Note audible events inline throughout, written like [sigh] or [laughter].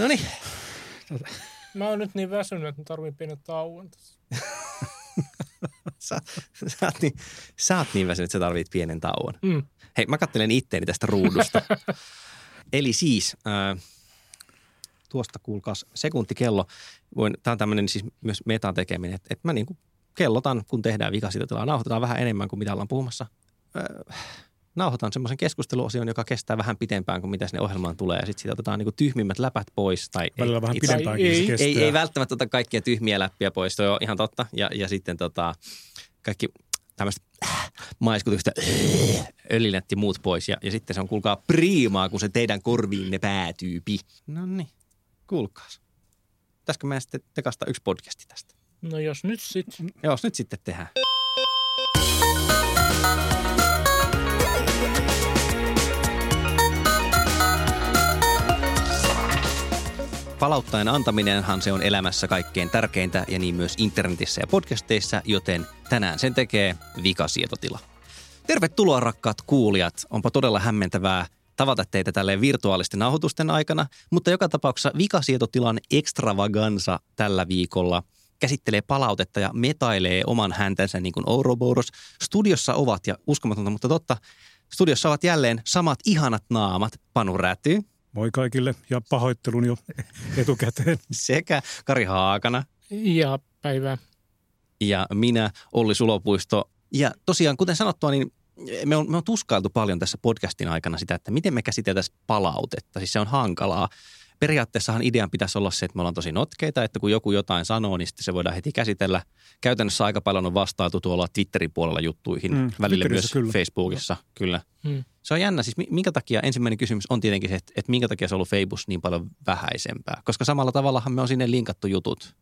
No niin. Mä oon nyt niin väsynyt, että mä tarvitsen pienen tauon tässä. [laughs] sä, sä, oot niin, sä oot niin väsynyt, että sä tarvit pienen tauon. Mm. Hei, mä kattelen itteeni tästä ruudusta. [laughs] Eli siis, äh, tuosta kuulkaas sekuntikello. Voin, tämä on tämmöinen siis myös metan tekeminen, että, että mä niin kuin kellotan, kun tehdään vikasitotilaa. Nauhoitetaan vähän enemmän kuin mitä ollaan puhumassa. Äh, nauhoitan semmoisen keskusteluosion, joka kestää vähän pitempään kuin mitä sinne ohjelmaan tulee. Ja sitten siitä otetaan niin tyhmimmät läpät pois. Tai Välillä vähän itse- pidempäänkin ei- se ei- kestää. ei, ei välttämättä ota kaikkia tyhmiä läppiä pois, se on ihan totta. Ja, ja sitten tota, kaikki tämmöistä äh, maiskutuksista äh, ja muut pois. Ja, ja sitten se on kuulkaa priimaa, kun se teidän korviinne päätyypi. No niin, kuulkaas. Pitäisikö meidän sitten tekasta yksi podcasti tästä? No jos nyt sit. Jos nyt sitten tehdään. Palauttain antaminenhan se on elämässä kaikkein tärkeintä ja niin myös internetissä ja podcasteissa, joten tänään sen tekee vikasietotila. Tervetuloa rakkaat kuulijat. Onpa todella hämmentävää tavata teitä tälleen virtuaalisten nauhoitusten aikana, mutta joka tapauksessa vikasietotilan extravaganza tällä viikolla käsittelee palautetta ja metailee oman häntänsä niin kuin Ouroboros. Studiossa ovat, ja uskomatonta, mutta totta, studiossa ovat jälleen samat ihanat naamat, Panu Räty Moi kaikille ja pahoittelun jo etukäteen. [laughs] sekä Kari Haakana Ja päivää. ja minä, Olli Sulopuisto. Ja tosiaan, kuten sanottua, niin me on, me on tuskailtu paljon tässä podcastin aikana sitä, että miten me käsiteltäisiin palautetta. Siis se on hankalaa. Periaatteessahan idean pitäisi olla se, että me ollaan tosi notkeita, että kun joku jotain sanoo, niin sitten se voidaan heti käsitellä. Käytännössä aika paljon on vastailtu tuolla Twitterin puolella juttuihin, Mm, välillä myös kyllä. Facebookissa, kyllä. Mm. Se on jännä. Siis mi- minkä takia, ensimmäinen kysymys on tietenkin se, että, että minkä takia se on ollut Facebook niin paljon vähäisempää. Koska samalla tavallahan me on sinne linkattu jutut.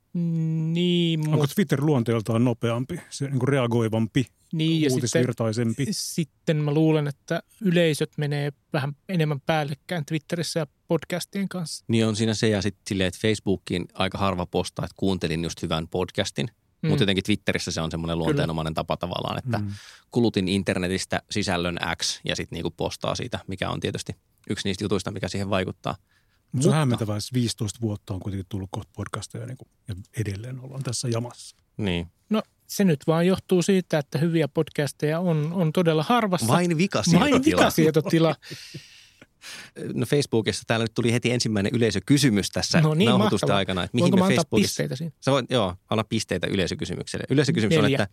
Niin, Onko mut, Twitter luonteeltaan nopeampi, se niin kuin reagoivampi, niin ja sitten, uutisvirtaisempi? sitten mä luulen, että yleisöt menee vähän enemmän päällekkäin Twitterissä ja podcastien kanssa. Niin on siinä se ja sitten silleen, että Facebookiin aika harva postaa, että kuuntelin just hyvän podcastin. Mm. Mutta jotenkin Twitterissä se on semmoinen luonteenomainen tapa tavallaan, että mm. Kulutin internetistä sisällön X ja sitten niinku postaa siitä, mikä on tietysti yksi niistä jutuista, mikä siihen vaikuttaa. Mutta se on hämmentävää, että 15 vuotta on kuitenkin tullut kohta podcasteja niin kuin, ja edelleen ollaan tässä jamassa. Niin. No se nyt vaan johtuu siitä, että hyviä podcasteja on, on todella harvassa. Vain vikasietotila. Vain vikasietotila. [laughs] No Facebookissa täällä nyt tuli heti ensimmäinen yleisökysymys tässä No niin, nauhoitusten mahtavaa. aikana. Että mihin Voinko me Facebookissa... pisteitä siinä? Sä voit, joo, anna pisteitä yleisökysymykselle. Yleisökysymys Neljä. on, että...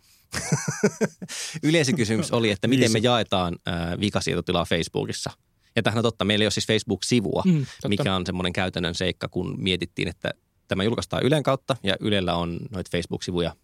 [laughs] Yleisökysymys oli, että miten me jaetaan äh, vikasietotilaa Facebookissa. Ja tähän on totta, meillä ei ole siis Facebook-sivua, Mm, totta. mikä on semmoinen käytännön seikka, kun mietittiin, että tämä julkaistaan Ylen kautta ja Ylellä on noita Facebook-sivuja.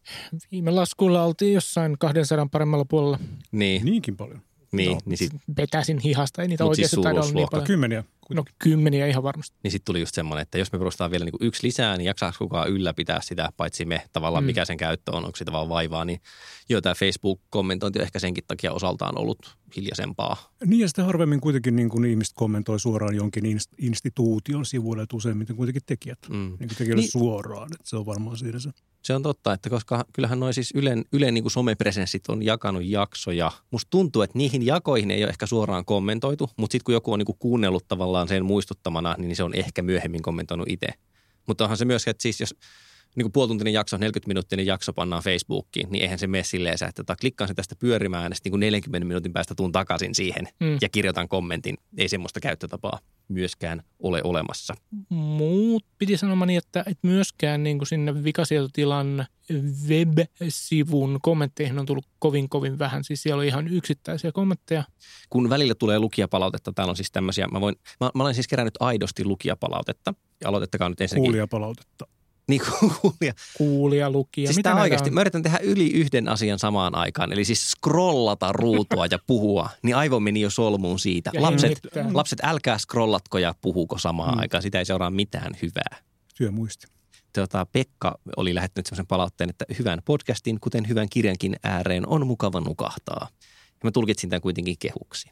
Viime laskulla oltiin jossain 200 paremmalla puolella. Niin, Niinkin paljon. Niin, No, niin sitten Vetäsin hihasta, ei niitä Mut oikeasti siis taida olla niin paljon. Kymmeniä. No kymmeniä ihan varmasti. niin sit tuli just semmoinen, että jos me perustetaan vielä niin kuin yksi lisää, niin jaksaako kukaan ylläpitää sitä, paitsi me tavallaan, Mm. mikä sen käyttö on, onko sitä vaan vaivaa, niin joo, tämä Facebook-kommentointi on ehkä senkin takia osaltaan ollut hiljaisempaa. Niin ja sitten harvemmin kuitenkin niin kuin ihmiset kommentoi suoraan jonkin inst- instituution sivuille, että useimmiten kuitenkin tekijät. Mm. Niin kuin tekijöille niin. suoraan, että se on varmaan siinä se. Se on totta, että koska kyllähän noin siis Ylen, Ylen niin kuin somepresenssit on jakanut jaksoja. Musta tuntuu, että niihin jakoihin ei ole ehkä suoraan kommentoitu, mutta sitten kun joku on niin kuin kuunnellut tavallaan sen muistuttamana, niin se on ehkä myöhemmin kommentoinut itse. Mutta onhan se myös, että siis jos niin kuin puolituntinen jakso, 40 minuuttinen jakso pannaan Facebookiin, niin eihän se mene silleen, että tota, klikkaan sen tästä pyörimään ja sitten niin kuin 40 minuutin päästä tuun takaisin siihen Mm. ja kirjoitan kommentin. Ei semmoista käyttötapaa myöskään ole olemassa. Muut piti sanomani, että, että myöskään niin kuin sinne vikasietotilan web-sivun kommentteihin on tullut kovin kovin vähän. Siis siellä oli ihan yksittäisiä kommentteja. kun välillä tulee lukijapalautetta, täällä on siis tämmöisiä, mä, voin, mä, mä olen siis kerännyt aidosti lukijapalautetta, ja aloitettakaa nyt ensinnäkin. Kuulijapalautetta. Niin kuulija. Kuulija, lukija. Siis mitä tämä oikeasti, on? mä yritän tehdä yli yhden asian samaan aikaan, eli siis scrollata ruutua ja puhua, niin aivo meni jo solmuun siitä. Ja Lapset, hengittää. lapset, älkää scrollatko ja puhuko samaan Mm. aikaan, sitä ei seuraa mitään hyvää. Työmuisti. Tota, Pekka oli lähettänyt sellaisen palautteen, että hyvän podcastin, kuten hyvän kirjankin ääreen, on mukava nukahtaa. Ja mä tulkitsin tämän kuitenkin kehuksi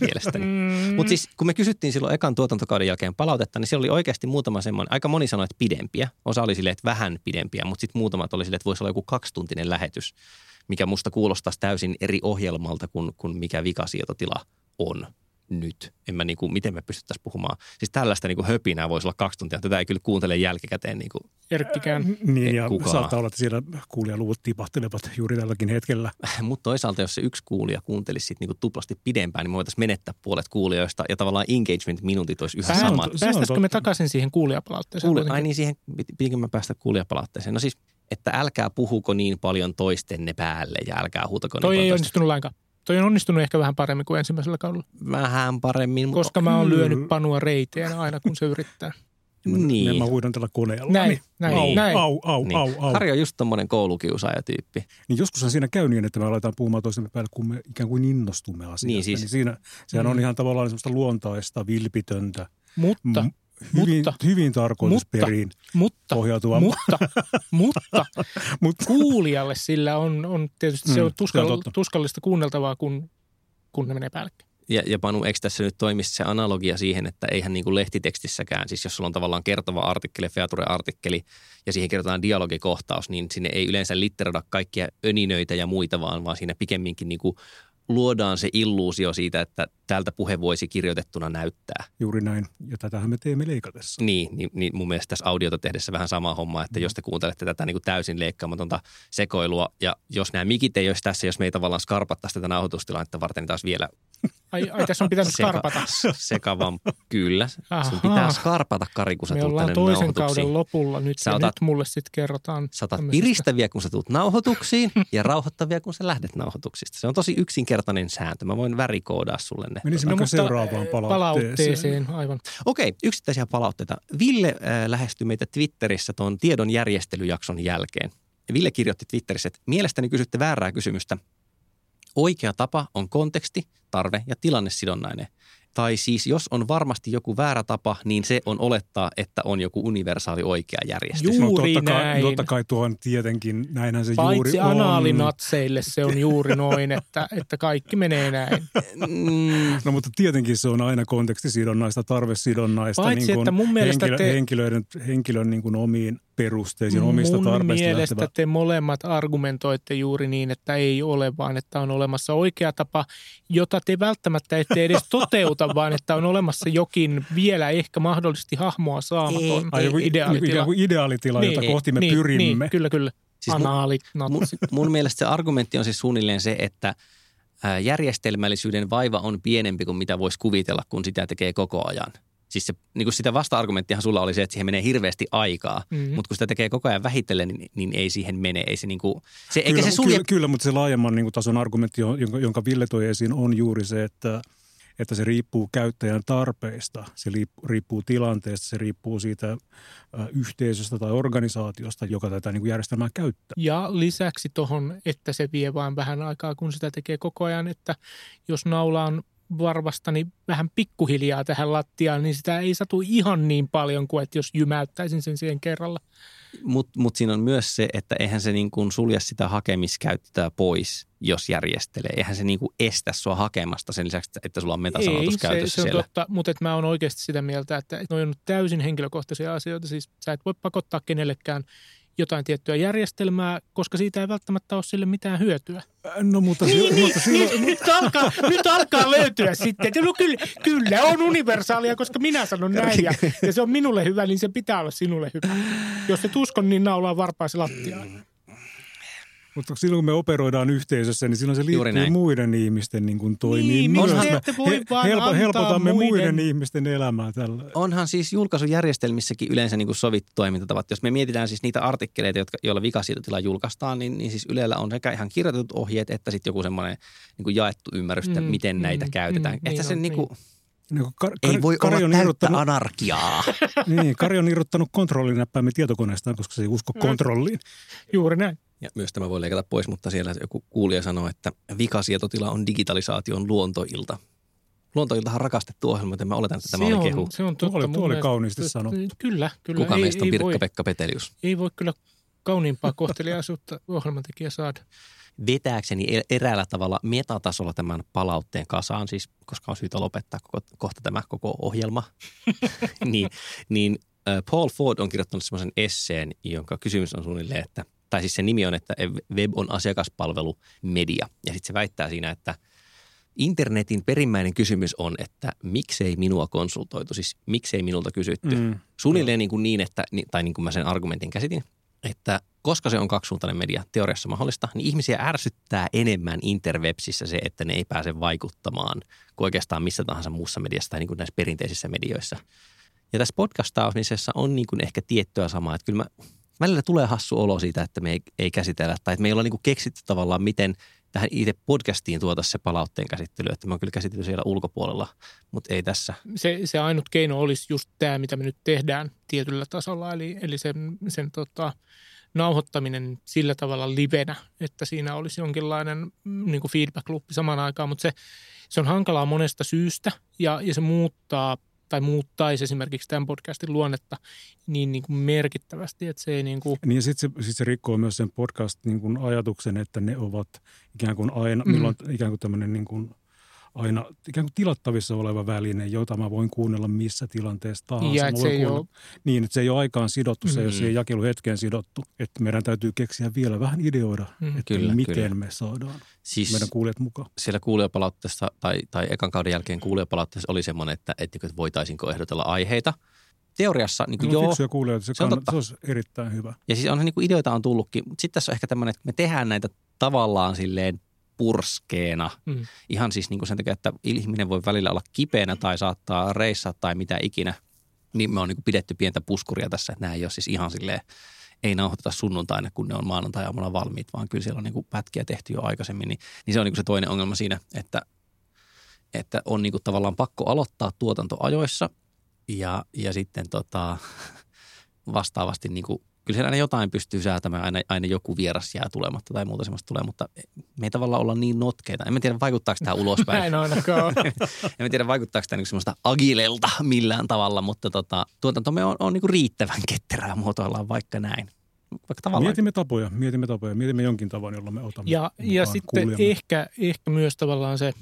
mielestäni. Mm, Mutta siis kun me kysyttiin silloin ekan tuotantokauden jälkeen palautetta, niin siellä oli oikeasti muutama semmoinen, aika moni sanoi, että pidempiä. Osa oli silleen, että vähän pidempiä, mutta sitten muutamat oli silleen, että voisi olla joku kaksituntinen lähetys, mikä musta kuulostaisi täysin eri ohjelmalta kuin, kuin mikä vikasietotila on nyt. En mä niinku, miten me pystyttäisiin puhumaan. Siis tällaista niinku höpinää voisi olla kaksi tuntia. Tätä ei kyllä kuuntele jälkikäteen. Niinku. Erkkikään. Niin, Ei ja kukaan. saattaa olla, että siellä kuulijaluvut tipahtelevat juuri tälläkin hetkellä. [laughs] Mutta toisaalta, jos se yksi kuulija kuuntelisi sit niinku tuplasti pidempään, niin me voitaisiin menettää puolet kuulijoista ja tavallaan engagement-minuutit olisi yhä on samat. Päästäisikö me takaisin siihen kuulijapalautteeseen? Kuitenkin? ai niin, siihen piti- pitikö mä päästä kuulijapalautteeseen. No siis, että älkää puhuko niin paljon toistenne päälle ja älkää huutako Toi niin ei paljon onnistunut lainkaan. Toi on onnistunut ehkä vähän paremmin kuin ensimmäisellä kaudella, Vähän paremmin, mutta koska mä oon lyönyt panua reiteen aina, kun se yrittää. [laughs] niin. Ja mä huidan tällä koneella. Näin, niin. näin, au, näin. Au, au, niin. au, au. Harri on just tommonen koulukiusaaja-tyyppi. Niin joskushan siinä käy niin, että me aletaan puhumaan toistemme päälle, kun me ikään kuin innostumme asiasta. Niin siis- niin siinä, sehän on Mm. ihan tavallaan semmoista luontaista, vilpitöntä, Mutta, m- hyvin, mutta- hyvin tarkoitusperiin mutta, pohjautuvaa. mutta, mutta [laughs] Mutta kuulijalle sillä on, on tietysti se Mm, on se on tuskall- totta. tuskallista kuunneltavaa, kun, kun ne menee päällekkäin. Ja, ja Panu, eikö tässä nyt toimisi se analogia siihen, että eihän niin kuin lehtitekstissäkään, siis jos sulla on tavallaan kertova artikkeli, feature-artikkeli ja siihen kerrotaan dialogikohtaus, niin sinne ei yleensä litteroida kaikkia öninöitä ja muita, vaan, vaan siinä pikemminkin niin kuin luodaan se illuusio siitä, että tältä puhe voisi kirjoitettuna näyttää. juuri näin. Ja tätähän me teemme leikatessa. Niin, niin, niin mun mielestä tässä audiota tehdessä vähän sama homma, että jos te kuuntelette tätä niin kuin täysin leikkaamatonta sekoilua ja jos nämä mikit ei olisi tässä, jos me ei tavallaan skarpattaisi tätä nauhoitustilannetta varten, niin taas vielä Ai, ai tässä on pitänyt skarpata. [laughs] sekavan. Kyllä, sun pitää skarpata Kari, kun sä Me ollaan tänne toisen nauhoituksiin. kauden lopulla nyt Sä ja otat- nyt mulle sitten kerrotaan. Sä otat piristäviä, kun sä tuut nauhoituksiin ja rauhoittavia, kun sä lähdet nauhoituksista. Se on tosi yksinkertainen sääntö. Mä voin värikoodaa sulle ne. Menisimmekö mutta, seuraavaan palautteeseen? palautteeseen. Aivan. Okei, yksittäisiä palautteita. Ville äh, lähestyi meitä Twitterissä tuon tiedon järjestelyjakson jälkeen. Ville kirjoitti Twitterissä, että mielestäni kysytte väärää kysymystä. Oikea tapa on konteksti, tarve ja tilannesidonnainen. Tai siis jos on varmasti joku väärä tapa, niin se on olettaa, että on joku universaali oikea järjestys. Juu. Juuri no, totta kai, näin. totta kai tuohon tietenkin, näinhän se juuri Paitsi on. anaalinatseille se on juuri noin, että, että kaikki menee näin. Mm, No mutta tietenkin se on aina kontekstisidonnaista, tarvesidonnaista. Paitsi, niin kuin että mun mielestä henkilö, te- henkilöiden, henkilön niin kuin omiin perusteisiin, omista Mun tarpeista mielestä lähtevä. te molemmat argumentoitte juuri niin, että ei ole, vaan että on olemassa oikea tapa, jota te välttämättä ette edes toteuta, vaan että on olemassa jokin vielä ehkä mahdollisesti hahmoa saamaton Ai, joku, ideaalitila. ikään kuin ideaalitila, jota kohti me niin, pyrimme. Niin, kyllä, kyllä. Siis mun- mun, mun mielestä se argumentti on siis suunnilleen se, että järjestelmällisyyden vaiva on pienempi kuin mitä voisi kuvitella, kun sitä tekee koko ajan. Siis se, niin kuin sitä vasta-argumenttihan sulla oli se, että siihen menee hirveästi aikaa, Mhm. mm-hmm. mutta kun sitä tekee koko ajan vähitellen, niin, niin ei siihen mene. Ei se niin kuin, se, eikä kyllä, se sulje... kyllä, kyllä, mutta se laajemman niin kuin tason argumentti, jonka, jonka Ville toi esiin, on juuri se, että, että se riippuu käyttäjän tarpeista, se riippuu, tilanteesta, se riippuu siitä yhteisöstä tai organisaatiosta, joka tätä niin kuin järjestelmää käyttää. Ja lisäksi tuohon, että se vie vain vähän aikaa, kun sitä tekee koko ajan, että jos naulaan varvastani vähän pikkuhiljaa tähän lattiaan, niin sitä ei satu ihan niin paljon kuin, että jos jymäyttäisin sen siihen kerralla. Mutta mut siinä on myös se, että eihän se niin kuin sulje sitä hakemiskäyttöä pois, jos järjestelee. Eihän se niin kuin estä sua hakemasta sen lisäksi, että sulla on metasanotus ei, se, käytössä se on siellä. totta, mutta että mä oon oikeasti sitä mieltä, että ne on täysin henkilökohtaisia asioita. Siis sä et voi pakottaa kenellekään jotain tiettyä järjestelmää, koska siitä ei välttämättä ole sille mitään hyötyä. No mutta, niin, mutta silloin, nyt, alkaa, nyt alkaa löytyä sitten, no kyllä, kyllä on universaalia, koska minä sanon näin ja, ja se on minulle hyvä, niin se pitää olla sinulle hyvä. Jos se tuskon, niin naulaa varpaisi lattiaan. Mutta silloin kun me operoidaan yhteisössä, niin silloin se Juuri liittyy näin. muiden ihmisten niin kuin toimiin. Niin, myös. miksi Me voi vaan antaa helpotamme muiden... muiden- ihmisten elämää tällä. Onhan siis julkaisujärjestelmissäkin yleensä niin kuin sovittu toimintatavat. Jos me mietitään siis niitä artikkeleita, jotka, joilla vikasiirtotila julkaistaan, niin, niin siis Ylellä on sekä ihan kirjoitetut ohjeet, että sitten joku semmoinen niin kuin jaettu ymmärrys, että Mm, miten näitä mm, käytetään. mm, Että niin se on, niin kuin, Niin, kar, Ei voi Kari olla on irrottanut, anarkiaa. [laughs] niin, Kari on irrottanut kontrollinäppäimen tietokoneestaan, koska se ei usko Mm. kontrolliin. Juuri näin. Ja myös tämä voi leikata pois, mutta siellä joku kuulija sanoo, että vikasietotila on digitalisaation luontoilta. Luontoiltahan on rakastettu ohjelma, joten mä oletan, että tämä se oli on, kehu. Se on Tuo totta. oli- tuo oli mielestä. kauniisti sanottu. Kyllä, kyllä. Kuka ei, meistä on Pirkka-Pekka Petelius? ei voi kyllä kauniimpaa [laughs] kohteliaisuutta ohjelmantekijä saada. vetääkseni e- eräällä tavalla metatasolla tämän palautteen kasaan, siis koska on syytä lopettaa koko, kohta tämä koko ohjelma, [laughs] niin, niin äh, Paul Ford on kirjoittanut semmoisen esseen, jonka kysymys on suunnilleen, että, tai siis sen nimi on, että web on asiakaspalvelu media. Ja sitten se väittää siinä, että internetin perimmäinen kysymys on, että miksei minua konsultoitu, siis miksei minulta kysytty. Mm. Suunnilleen niin, kuin niin että, tai niin kuin mä sen argumentin käsitin, että koska se on kaksisuuntainen media teoriassa mahdollista, niin ihmisiä ärsyttää enemmän interwebsissä se, että ne ei pääse vaikuttamaan kuin oikeastaan missä tahansa muussa mediassa tai niin kuin näissä perinteisissä medioissa. Ja tässä podcastaamisessa on niin kuin ehkä tiettyä samaa, että kyllä mä, välillä tulee hassu olo siitä, että me ei, ei käsitellä tai että me ei olla niin keksitty tavallaan, miten tähän itse podcastiin tuota se palautteen käsittely, että me on kyllä käsitelty siellä ulkopuolella, mutta ei tässä. Se, se ainut keino olisi just tämä, mitä me nyt tehdään tietyllä tasolla, eli, eli sen, sen tota, nauhoittaminen sillä tavalla livenä, että siinä olisi jonkinlainen mm, niin feedback-luppi samaan aikaan, mutta se, se on hankalaa monesta syystä ja, ja se muuttaa tai muuttaisi esimerkiksi tämän podcastin luonnetta niin, niin kuin merkittävästi, että se ei niin kuin, Niin ja sitten se, sit se rikkoo myös sen podcast-ajatuksen, että ne ovat ikään kuin aina, mm. milloin ikään kuin tämmöinen niin kuin aina ikään kuin tilattavissa oleva väline, jota mä voin kuunnella missä tilanteessa tahansa. ja Mä että se ei ole, Niin, että se ei ole aikaan sidottu, se ei ole Mm. siihen jakeluhetkeen sidottu. Että meidän täytyy keksiä vielä vähän ideoida, Mm. että Kyllä, miten kyllä. me saadaan Siis meidän kuulijat mukaan. siellä kuulijapalautteessa tai, tai ekan kauden jälkeen kuulijapalautteessa oli semmoinen, että, että voitaisiinko ehdotella aiheita. Teoriassa niin kuin No, joo, fiksuja kuulijoita, se, se on kann- totta. se olisi erittäin hyvä. ja siis onhan niin kuin ideoita on tullutkin, mutta sitten tässä on ehkä tämmöinen, että me tehdään näitä tavallaan silleen purskeena. mm, Ihan siis niin kuin sen takia, että ihminen voi välillä olla kipeänä tai saattaa reissaa tai mitä ikinä. Niin me on niin kuin pidetty pientä puskuria tässä, että nämä ei ole siis ihan silleen, ei nauhoiteta sunnuntaina, kun ne on maanantai-aamuna valmiit, vaan kyllä siellä on niin kuin pätkiä tehty jo aikaisemmin. Niin, niin se on niin kuin se toinen ongelma siinä, että, että on niin kuin tavallaan pakko aloittaa tuotanto ajoissa ja, ja sitten tota, [laughs] vastaavasti niin kuin, kyllä siellä aina jotain pystyy säätämään, aina, aina joku vieras jää tulematta tai muuta semmoista tulee, mutta me ei tavallaan olla niin notkeita. En mä tiedä, vaikuttaako tämä ulospäin. [laughs] näin ainakaan [laughs] en mä tiedä, vaikuttaako tämä niin semmoista agilelta millään tavalla, mutta tota, tuotantomme on, on niin riittävän ketterää muotoillaan vaikka näin. Vaikka tavallaan. Mietimme tapoja, mietimme tapoja, mietimme jonkin tavan, jolla me otamme Ja, ja sitten kuulijamme. ehkä, ehkä myös tavallaan se,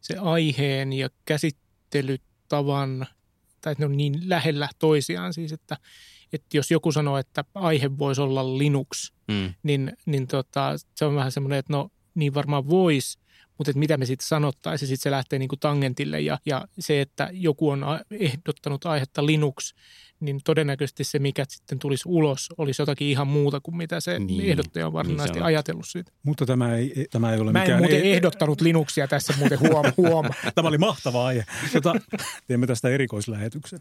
se aiheen ja käsittelytavan, tai että ne on niin lähellä toisiaan siis, että, että jos joku sanoo, että aihe voisi olla Linux, Mm. niin, niin tota, se on vähän semmoinen, että no niin varmaan voisi, mutta että mitä me sitten sanottaisiin, sitten se lähtee niin kuin tangentille ja, ja se, että joku on ehdottanut aihetta Linux, niin todennäköisesti se, mikä sitten tulisi ulos, olisi jotakin ihan muuta kuin mitä se Niin, niin, ehdottaja on varsinaisesti niin se on. ajatellut siitä. Mutta tämä ei, tämä ei ole Mä en mikään... muuten ei, ehdottanut Linuxia tässä muuten huom, [laughs] huom. Tämä oli mahtava aihe. Tota, teemme tästä erikoislähetyksen.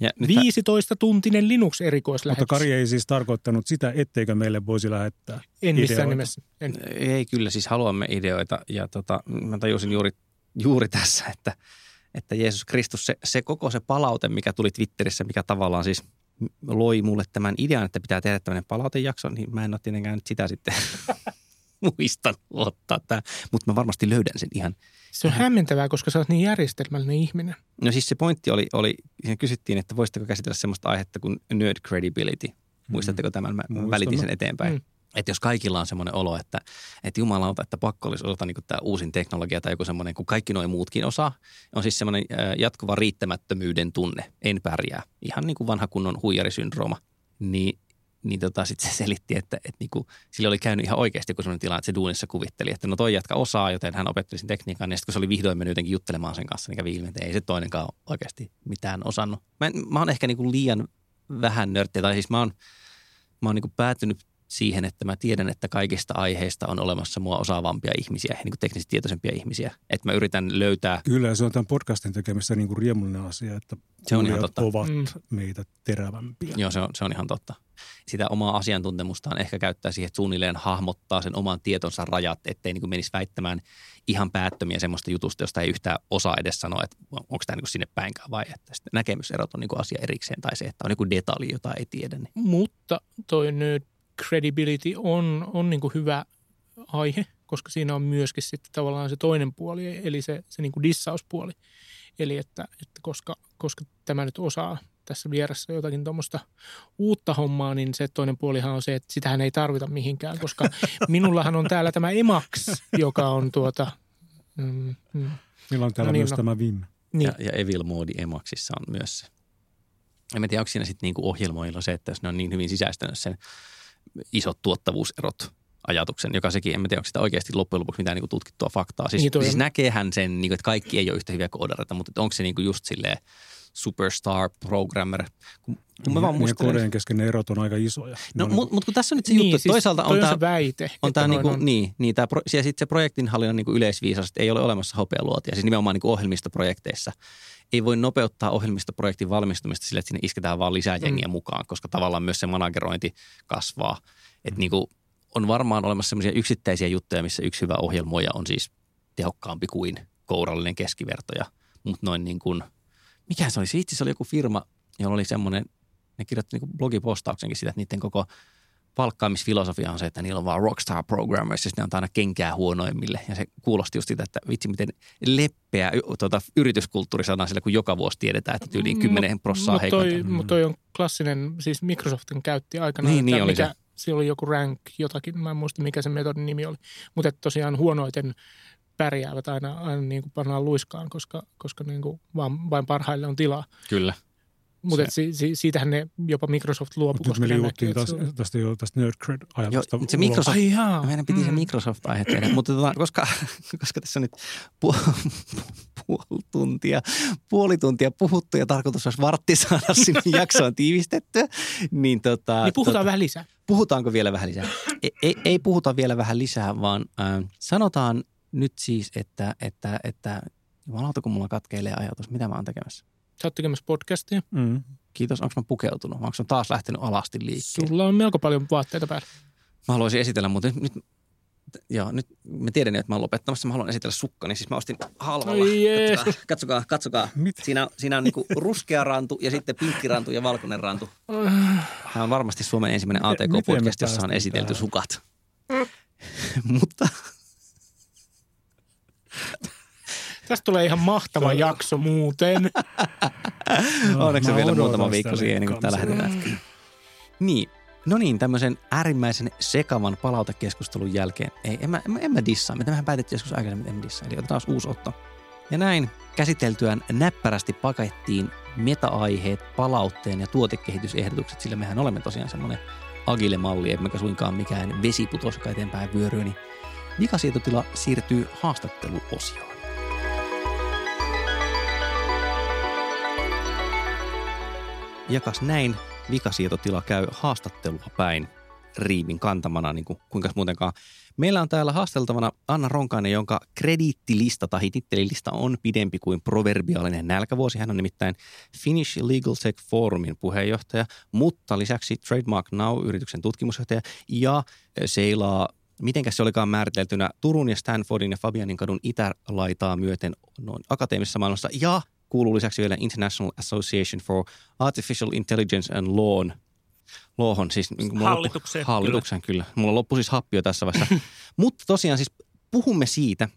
Ja nyt 15-tuntinen Linux-erikoislähetys. Mutta Kari ei siis tarkoittanut sitä, etteikö meille voisi lähettää en missään ideoita. nimessä. En. Ei kyllä, siis haluamme ideoita ja tota, mä tajusin juuri, juuri tässä, että, että Jeesus Kristus, se, se koko se palaute, mikä tuli Twitterissä, mikä tavallaan siis loi mulle tämän idean, että pitää tehdä tämmöinen palautejakso, niin mä en ole tietenkään nyt sitä sitten [laughs] [laughs] muistanut ottaa tämä, mutta mä varmasti löydän sen ihan. Se on hämmentävää, koska sä oot niin järjestelmällinen ihminen. No siis se pointti oli, oli siinä kysyttiin, että voisitteko käsitellä semmoista aihetta kuin nerd credibility. Muistatteko tämän? Mä Muistamme. välitin sen eteenpäin. Mm. Mm. Että jos kaikilla on semmoinen olo, että, että jumalauta, että pakko olisi osata niin tämä uusin teknologia tai joku semmoinen, kun kaikki noin muutkin osaa, on siis semmoinen jatkuva riittämättömyyden tunne, en pärjää. Ihan niin kuin vanha kunnon huijarisyndrooma. Niin, niin tota, sitten se selitti, että, että niin kuin, sillä oli käynyt ihan oikeasti joku semmoinen tilanne, että se duunissa kuvitteli, että no toi jatka osaa, joten hän opetteli sen tekniikan. Ja sitten kun se oli vihdoin mennyt jotenkin juttelemaan sen kanssa, niin kävi ilmi, että ei se toinenkaan oikeasti mitään osannut. Mä, en, mä oon ehkä niin kuin liian vähän nörttiä, tai siis mä oon, mä oon niin kuin päätynyt siihen, että mä tiedän, että kaikista aiheista on olemassa mua osaavampia ihmisiä, niin kuin teknisesti tietoisempia ihmisiä. Että mä yritän löytää, Kyllä se on tämän podcastin tekemissä niin kuin riemullinen asia, että Se on ihan totta. ovat Mm. meitä terävämpiä. joo se on, se on ihan totta. sitä omaa asiantuntemustaan ehkä käyttää siihen, että suunnilleen hahmottaa sen oman tietonsa rajat, ettei niin kuin menisi väittämään ihan päättömiä semmoista jutusta, josta ei yhtään osaa edes sanoa, että onko tämä niin kuin sinne päinkään vai että sitten näkemyserot on niin kuin asia erikseen tai se, että on joku detalji, jota ei tiedä. Niin. Mutta toi nyt credibility on, on niin kuin hyvä aihe, koska siinä on myöskin sitten tavallaan se toinen puoli, eli se, se niin kuin dissauspuoli. Eli että, että koska, koska tämä nyt osaa tässä vieressä jotakin tuommoista uutta hommaa, niin se toinen puolihan on se, että sitähän ei tarvita mihinkään, koska [laughs] minullahan on täällä tämä Emax, joka on tuota... Mm, mm. Meillä on täällä no niin, myös no. tämä Vim. Niin. Ja, ja Evil Mode Emaxissa on myös se. En tiedä, onko siinä sitten niinku ohjelmoilla se, että jos ne on niin hyvin sisäistänyt sen isot tuottavuuserot ajatuksen, joka sekin, en tiedä, onko sitä oikeasti loppujen lopuksi mitään niin tutkittua faktaa. Siis, niin siis näkeehän sen, niin kuin, että kaikki ei ole yhtä hyviä koodareita, mutta onko se niin kuin just silleen superstar programmer. Kun, kun mä vaan muistelen... kodeen kesken ne erot on aika isoja. No, no mutta mut kun tässä on nyt se niin, juttu, siis toisaalta on tämä... väite. On tämä niinku, on... niin, niin tää, ja sitten se projektinhallinnan niinku yleisviisaus, että ei ole olemassa hopealuotia, siis nimenomaan niinku ohjelmistoprojekteissa. Ei voi nopeuttaa ohjelmistoprojektin valmistumista sillä, että sinne isketään vaan lisää jengiä mm. mukaan, koska tavallaan myös se managerointi kasvaa. Että mm. niinku, on varmaan olemassa sellaisia yksittäisiä juttuja, missä yksi hyvä ohjelmoija on siis tehokkaampi kuin kourallinen keskivertoja, mutta noin niin kuin – mikä se oli? Itse se oli joku firma, jolla oli semmoinen, ne kirjoitti niin blogipostauksenkin sitä, että niiden koko palkkaamisfilosofia on se, että niillä on vaan rockstar programmers ja ne antaa aina kenkää huonoimmille. Ja se kuulosti just sitä, että vitsi miten leppeä tuota, yrityskulttuurisana sillä, kun joka vuosi tiedetään, että tyyliin 10 prossaa Mutta toi, mut toi on klassinen, siis Microsoftin käytti aikana. Niin, niin oli mikä, se. Se oli joku rank jotakin, mä en muista mikä se metodin nimi oli. Mutta tosiaan huonoiten pärjäävät aina, aina niin kuin pannaan luiskaan, koska, koska niin kuin vaan, vain parhaille on tilaa. Kyllä. Mutta si, si, siitähän ne jopa Microsoft luopui. Mutta nyt me liuuttiin taas, tästä jo tästä nerdcred-ajatusta. se Microsoft, Ai jaa. meidän piti mm. se Microsoft-aihe tehdä, mutta tota, koska, [laughs] koska tässä on nyt pu- puoli tuntia, puoli tuntia puhuttu ja tarkoitus olisi vartti saada sinne [laughs] jaksoon tiivistettyä, niin, tota, niin puhutaan tota, vähän lisää. Puhutaanko vielä vähän lisää? Ei, ei, ei puhuta vielä vähän lisää, vaan äh, sanotaan nyt siis, että, että, että jumalauta kun mulla katkeilee ajatus, mitä mä oon tekemässä. Sä oot tekemässä podcastia. Mm. Kiitos, onko mä pukeutunut? Onko mä taas lähtenyt alasti liikkeelle? Sulla on melko paljon vaatteita päällä. Mä haluaisin esitellä, mutta nyt, nyt Joo, nyt mä tiedän että mä oon lopettamassa. Mä haluan esitellä sukkani. Siis mä ostin halvalla. Katsokaa, katsokaa. katsokaa. Siinä, siinä on niinku ruskea rantu ja sitten pinkki rantu ja valkoinen rantu. Tämä on varmasti Suomen ensimmäinen ATK-podcast, jossa on esitelty sukat. [laughs] Mutta Tästä tulee ihan mahtava jakso muuten. no, [laughs] Onneksi vielä muutama viikko siihen, niin kuin tämä lähetetään. Niin, No niin, tämmöisen äärimmäisen sekavan palautekeskustelun jälkeen. Ei, en mä, en, en mä dissaa. Me tämähän päätettiin joskus aikaisemmin, en dissaa. Eli otetaan uusi otto. Ja näin käsiteltyään näppärästi pakettiin meta-aiheet, palautteen ja tuotekehitysehdotukset, sillä mehän olemme tosiaan semmoinen agile malli, emmekä suinkaan mikään vesiputos, joka eteenpäin vyöryy, niin Vikasietotila siirtyy haastatteluosioon. Jakas näin, vikasietotila käy haastattelua päin riimin kantamana, niin kuin kuinka muutenkaan. Meillä on täällä haasteltavana Anna Ronkainen, jonka krediittilista tai tittelilista on pidempi kuin proverbiaalinen nälkävuosi. Hän on nimittäin Finnish Legal Tech Forumin puheenjohtaja, mutta lisäksi Trademark Now-yrityksen tutkimusjohtaja ja seilaa mitenkäs se olikaan määriteltynä Turun ja Stanfordin ja Fabianin kadun itälaitaa myöten noin akateemisessa maailmassa ja kuuluu lisäksi vielä International Association for Artificial Intelligence and Law Lawhon, siis niin hallitukseen. Loppu, hallituksen kyllä. kyllä. Mulla loppui siis happio tässä vaiheessa. [laughs] Mutta tosiaan siis puhumme siitä,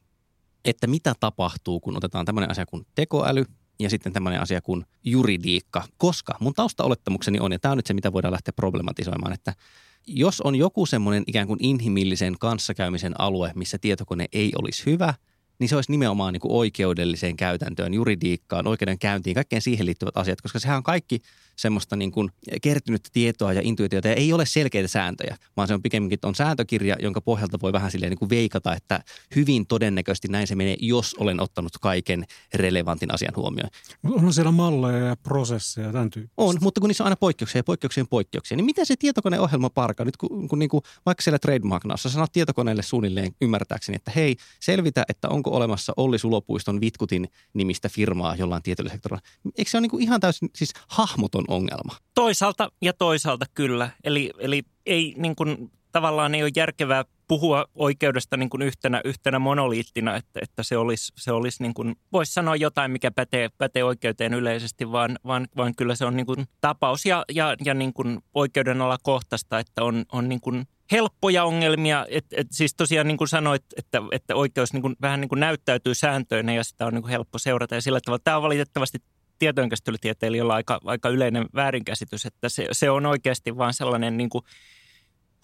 että mitä tapahtuu, kun otetaan tämmöinen asia kuin tekoäly ja sitten tämmöinen asia kuin juridiikka. Koska mun taustaolettamukseni on, ja tämä on nyt se, mitä voidaan lähteä problematisoimaan, että – jos on joku semmoinen ikään kuin inhimillisen kanssakäymisen alue, missä tietokone ei olisi hyvä – niin se olisi nimenomaan niin kuin oikeudelliseen käytäntöön, juridiikkaan, oikeudenkäyntiin, kaikkeen siihen liittyvät asiat, koska sehän on kaikki semmoista niin kuin kertynyttä tietoa ja intuitiota ja ei ole selkeitä sääntöjä, vaan se on pikemminkin on sääntökirja, jonka pohjalta voi vähän silleen niin kuin veikata, että hyvin todennäköisesti näin se menee, jos olen ottanut kaiken relevantin asian huomioon. On siellä malleja ja prosesseja tämän tyyppistä. On, mutta kun niissä on aina poikkeuksia ja poikkeuksien poikkeuksia, niin miten se tietokoneohjelma parka nyt kun, kun niin kuin, vaikka siellä trademark sanot tietokoneelle suunnilleen ymmärtääkseni, että hei, selvitä, että onko olemassa Olli Sulopuiston Vitkutin nimistä firmaa jollain tietyllä sektorilla. Eikö se ole niin kuin ihan täysin siis hahmoton ongelma. Toisaalta ja toisaalta kyllä. Eli, eli ei niin kuin, tavallaan ei ole järkevää puhua oikeudesta niin kuin yhtenä, yhtenä monoliittina, että, että se olisi, se olisi niin kuin, voisi sanoa jotain, mikä pätee, pätee oikeuteen yleisesti, vaan, vaan, vaan kyllä se on niin kuin tapaus ja, ja, ja niin kuin oikeudenalakohtaista, että on, on niin kuin helppoja ongelmia. Et, et siis tosiaan niin kuin sanoit, että, että oikeus niin kuin, vähän niin kuin näyttäytyy sääntöinä ja sitä on niin kuin helppo seurata. Ja sillä tavalla tämä on valitettavasti tietojenkäsittelytieteilijöillä aika, aika yleinen väärinkäsitys, että se, se on oikeasti vaan sellainen niin kuin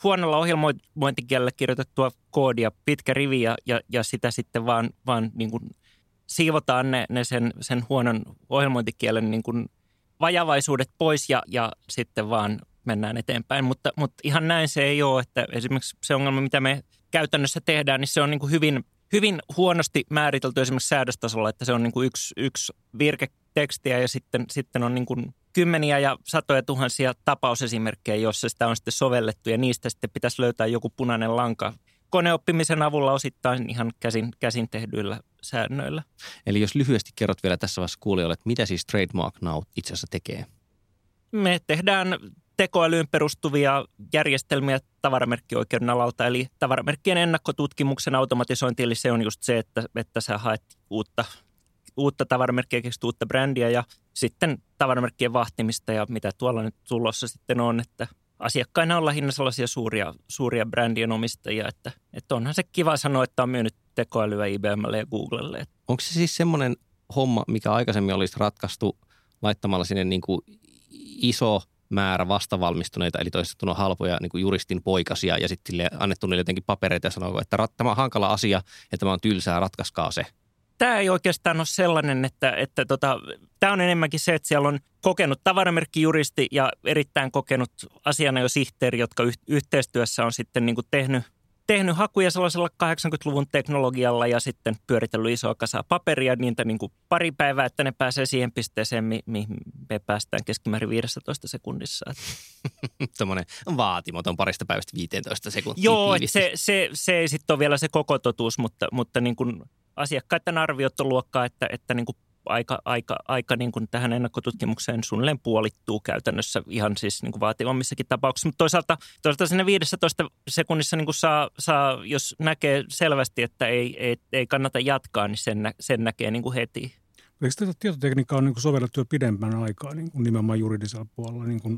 huonolla ohjelmointikielellä kirjoitettua koodia, pitkä rivi ja, ja, ja sitä sitten vaan, vaan niin kuin siivotaan ne, ne sen, sen huonon ohjelmointikielen niin kuin vajavaisuudet pois ja, ja sitten vaan mennään eteenpäin. Mutta, mutta ihan näin se ei ole, että esimerkiksi se ongelma, mitä me käytännössä tehdään, niin se on niin kuin hyvin, hyvin huonosti määritelty esimerkiksi säädöstasolla, että se on niin kuin yksi, yksi virke tekstiä ja sitten, sitten on niin kuin kymmeniä ja satoja tuhansia tapausesimerkkejä, joissa sitä on sitten sovellettu ja niistä sitten pitäisi löytää joku punainen lanka koneoppimisen avulla osittain ihan käsin, käsin tehdyillä säännöillä. Eli jos lyhyesti kerrot vielä tässä vaiheessa kuulijoille, että mitä siis Trademark Now itse asiassa tekee? Me tehdään tekoälyyn perustuvia järjestelmiä tavaramerkkioikeuden alalta, eli tavaramerkkien ennakkotutkimuksen automatisointi, eli se on just se, että, että sä haet uutta uutta tavaramerkkiä, uutta brändiä ja sitten tavaramerkkien vahtimista ja mitä tuolla nyt tulossa sitten on, että asiakkaina on lähinnä sellaisia suuria, suuria brändien omistajia, että, että onhan se kiva sanoa, että on myynyt tekoälyä IBMlle ja Googlelle. Onko se siis semmoinen homma, mikä aikaisemmin olisi ratkaistu laittamalla sinne niin kuin iso määrä vastavalmistuneita, eli toistettuna halpoja niin kuin juristin poikasia ja sitten annettu niille jotenkin papereita ja sanoo, että tämä on hankala asia ja tämä on tylsää, ratkaiskaa se tämä ei oikeastaan ole sellainen, että, että tota, tämä on enemmänkin se, että siellä on kokenut tavaramerkkijuristi ja erittäin kokenut asianajosihteeri, jotka yh- yhteistyössä on sitten niin kuin tehnyt, tehnyt hakuja sellaisella 80-luvun teknologialla ja sitten pyöritellyt isoa kasaa paperia niitä niin kuin pari päivää, että ne pääsee siihen pisteeseen, mihin mi- me päästään keskimäärin 15 sekunnissa. [laughs] Tuommoinen vaatimaton parista päivästä 15 sekuntia. Joo, se, se, se ei sitten ole vielä se koko totuus, mutta, mutta niin kuin asiakkaiden arviot on luokkaa, että, että niin kuin aika, aika, aika niin kuin tähän ennakkotutkimukseen suunnilleen puolittuu käytännössä ihan siis niin kuin vaativammissakin tapauksissa. Mutta toisaalta, toisaalta sinne 15 sekunnissa niin kuin saa, saa, jos näkee selvästi, että ei, ei, ei kannata jatkaa, niin sen, sen näkee niin kuin heti. Eikö tätä tietotekniikkaa on niin kuin sovellettu jo pidempään aikaa niin kuin nimenomaan juridisella puolella, niin kuin,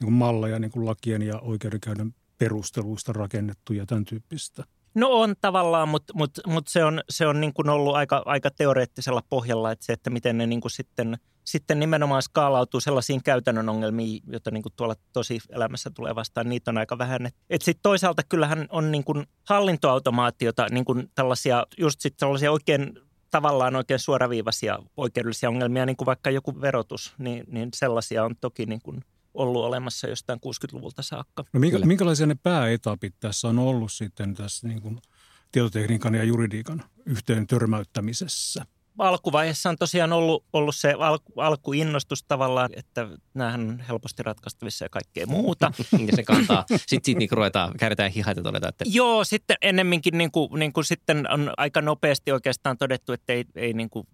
niin kuin malleja niin kuin lakien ja oikeudenkäynnön perusteluista rakennettu ja tämän tyyppistä? No on tavallaan, mutta, mutta, mutta se on, se on niin kuin ollut aika, aika teoreettisella pohjalla, että se, että miten ne niin kuin sitten, sitten nimenomaan skaalautuu sellaisiin käytännön ongelmiin, joita niin kuin tuolla tosi elämässä tulee vastaan, niitä on aika vähän. Et sitten toisaalta kyllähän on niin kuin hallintoautomaatiota, niin kuin tällaisia, just sitten sellaisia oikein tavallaan oikein suoraviivaisia oikeudellisia ongelmia, niin kuin vaikka joku verotus, niin, niin sellaisia on toki niin kuin ollut olemassa jostain 60-luvulta saakka. No minkä, minkälaisia ne pääetapit tässä on ollut sitten tässä niin kuin tietotekniikan ja juridiikan yhteen törmäyttämisessä? Alkuvaiheessa on tosiaan ollut, ollut se alku, alkuinnostus tavallaan, että näähän on helposti ratkaistavissa ja kaikkea muuta. [laughs] ja se kantaa. Sitten sit niinku ruvetaan, kääritään hihat ja todetaan, että... Joo, sitten ennemminkin niin kuin, niin kuin sitten on aika nopeasti oikeastaan todettu, että ei, ei niin kuin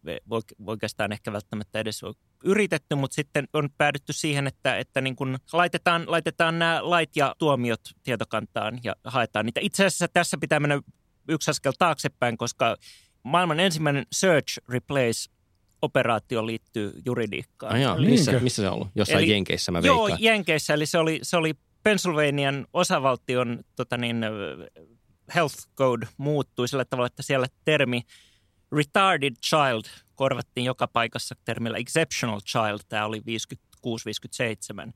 oikeastaan ehkä välttämättä edes ole yritetty, mutta sitten on päädytty siihen, että, että niin kuin laitetaan, laitetaan nämä lait ja tuomiot tietokantaan ja haetaan niitä. Itse asiassa tässä pitää mennä yksi askel taaksepäin, koska maailman ensimmäinen search replace operaatio liittyy juridiikkaan. Ah, joo, missä, missä se on ollut? Jossain eli, Jenkeissä mä veikkaan. Joo, Jenkeissä. Eli se oli, se oli Pennsylvanian osavaltion tota niin, health code muuttui sillä tavalla, että siellä termi retarded child korvattiin joka paikassa termillä exceptional child. Tämä oli 56-57.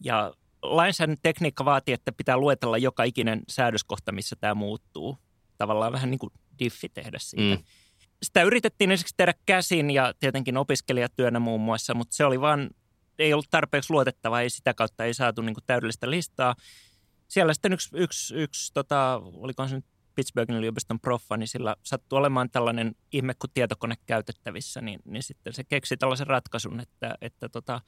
Ja lainsäädännön tekniikka vaatii, että pitää luetella joka ikinen säädöskohta, missä tämä muuttuu. Tavallaan vähän niin kuin diffi tehdä siitä. Mm. Sitä yritettiin ensiksi tehdä käsin ja tietenkin opiskelijatyönä muun muassa, mutta se oli vaan, ei ollut tarpeeksi luotettava, ei sitä kautta ei saatu niin kuin täydellistä listaa. Siellä sitten yksi, yksi, yksi tota, oliko se nyt Pittsburghin yliopiston proffa, niin sillä sattui olemaan tällainen ihme kuin tietokone käytettävissä, niin, niin sitten se keksi tällaisen ratkaisun, että, että tota,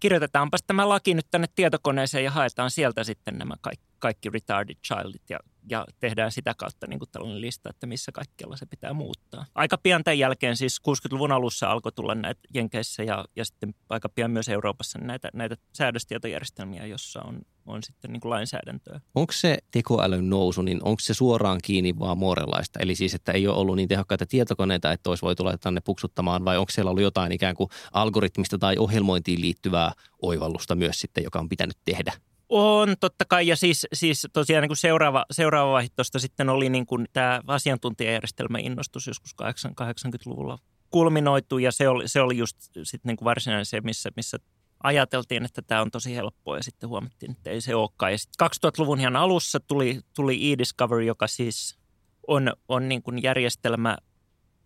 kirjoitetaanpas tämä laki nyt tänne tietokoneeseen ja haetaan sieltä sitten nämä kaikki, kaikki retarded childit. Ja ja tehdään sitä kautta niin kuin tällainen lista, että missä kaikkialla se pitää muuttaa. Aika pian tämän jälkeen, siis 60-luvun alussa alkoi tulla näitä Jenkeissä ja, ja sitten aika pian myös Euroopassa näitä, näitä säädöstietojärjestelmiä, jossa on, on sitten niin kuin lainsäädäntöä. Onko se tekoälyn nousu, niin onko se suoraan kiinni vaan Moorelaista? Eli siis, että ei ole ollut niin tehokkaita tietokoneita, että olisi voitu laittaa ne puksuttamaan, vai onko siellä ollut jotain ikään kuin algoritmista tai ohjelmointiin liittyvää oivallusta myös sitten, joka on pitänyt tehdä? On totta kai. Ja siis, siis tosiaan niin kuin seuraava, seuraava vaihe tuosta sitten oli niin kuin tämä asiantuntijajärjestelmä innostus joskus 80-luvulla kulminoitu. Ja se oli, se oli just sitten niin kuin varsinainen se, missä, missä ajateltiin, että tämä on tosi helppoa. Ja sitten huomattiin, että ei se olekaan. Ja sitten 2000-luvun ihan alussa tuli, tuli e-Discovery, joka siis on, on niin kuin järjestelmä,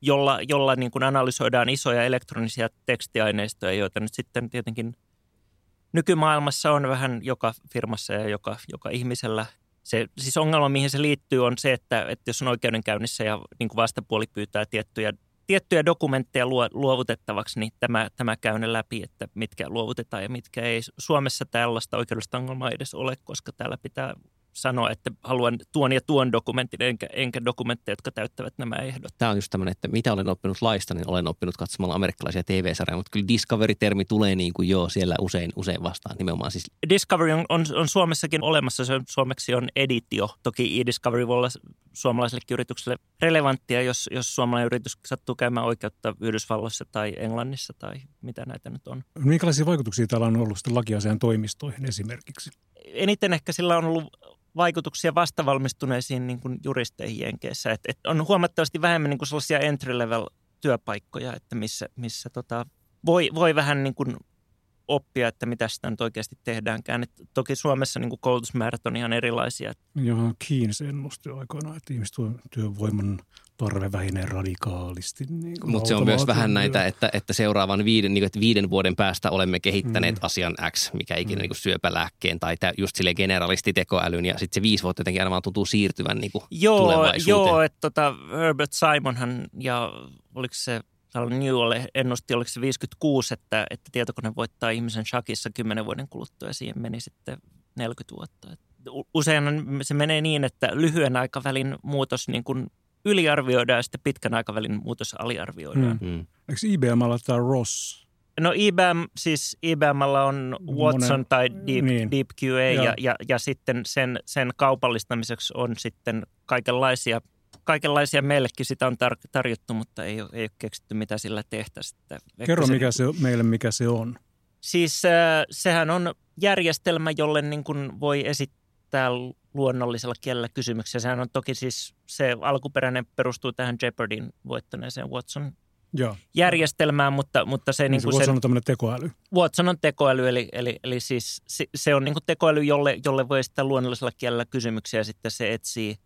jolla, jolla niin kuin analysoidaan isoja elektronisia tekstiaineistoja, joita nyt sitten tietenkin – nykymaailmassa on vähän joka firmassa ja joka, joka ihmisellä. Se, siis ongelma, mihin se liittyy, on se, että, että jos on oikeudenkäynnissä ja niin kuin vastapuoli pyytää tiettyjä, tiettyjä dokumentteja luovutettavaksi, niin tämä, tämä käy läpi, että mitkä luovutetaan ja mitkä ei. Suomessa tällaista oikeudellista ongelmaa ei edes ole, koska täällä pitää sanoa, että haluan tuon ja tuon dokumentin, enkä, enkä dokumentteja, jotka täyttävät nämä ehdot. Tämä on just tämmöinen, että mitä olen oppinut laista, niin olen oppinut katsomalla amerikkalaisia TV-sarjoja, mutta kyllä Discovery-termi tulee niin kuin joo siellä usein, usein vastaan nimenomaan. Siis... Discovery on, on, on Suomessakin olemassa, se suomeksi on editio. Toki e-Discovery voi olla suomalaiselle yritykselle relevanttia, jos, jos suomalainen yritys sattuu käymään oikeutta Yhdysvalloissa tai Englannissa tai mitä näitä nyt on. Minkälaisia vaikutuksia täällä on ollut sitten lakiasian toimistoihin esimerkiksi? Eniten ehkä sillä on ollut vaikutuksia vastavalmistuneisiin niin kuin juristeihin Jenkeissä. Et, et on huomattavasti vähemmän niin kuin sellaisia entry-level työpaikkoja, että missä, missä tota, voi, voi vähän niin kuin oppia, että mitä sitä nyt oikeasti tehdäänkään. Et toki Suomessa niin kuin koulutusmäärät on ihan erilaisia. Joo, Keynes ennusti aikoinaan, että ihmistyövoiman tarve vähenee radikaalisti. Niin Mutta se on myös vähän näitä, että, että seuraavan viiden, niin kuin, että viiden vuoden päästä olemme kehittäneet mm. asian X, mikä ikinä mm. niin kuin syöpälääkkeen tai tä, just sille generalistitekoälyn ja sitten se viisi vuotta jotenkin aina vaan tuntuu siirtyvän niin kuin joo, joo, että tota, Herbert Simonhan ja oliko se Newell ennusti, oliko se 56, että, että tietokone voittaa ihmisen shakissa 10 vuoden kuluttua ja siihen meni sitten 40 vuotta. Usein se menee niin, että lyhyen aikavälin muutos niin kuin yliarvioidaan ja sitten pitkän aikavälin muutos aliarvioidaan. Mm. Mm. Eikö IBMllä tämä Ross? No IBM, siis IBMllä on Watson Monen, tai Deep, niin. Deep QA ja, ja, ja, ja sitten sen, sen kaupallistamiseksi on sitten kaikenlaisia, kaikenlaisia meillekin sitä on tar- tarjottu, mutta ei ole, ei ole keksitty mitä sillä tehtäisiin. Kerro se, mikä se, meille, mikä se on. Siis äh, sehän on järjestelmä, jolle niin kuin voi esittää luonnollisella kielellä kysymyksiä. Sehän on toki siis, se alkuperäinen perustuu tähän Jeopardin voittaneeseen Watson Joo. järjestelmään, mutta, mutta se... Niin, niin kuin Watson sen, on tämmöinen tekoäly. Watson on tekoäly, eli, eli, eli siis se, se on niin kuin tekoäly, jolle, jolle voi esittää luonnollisella kielellä kysymyksiä ja sitten se etsii,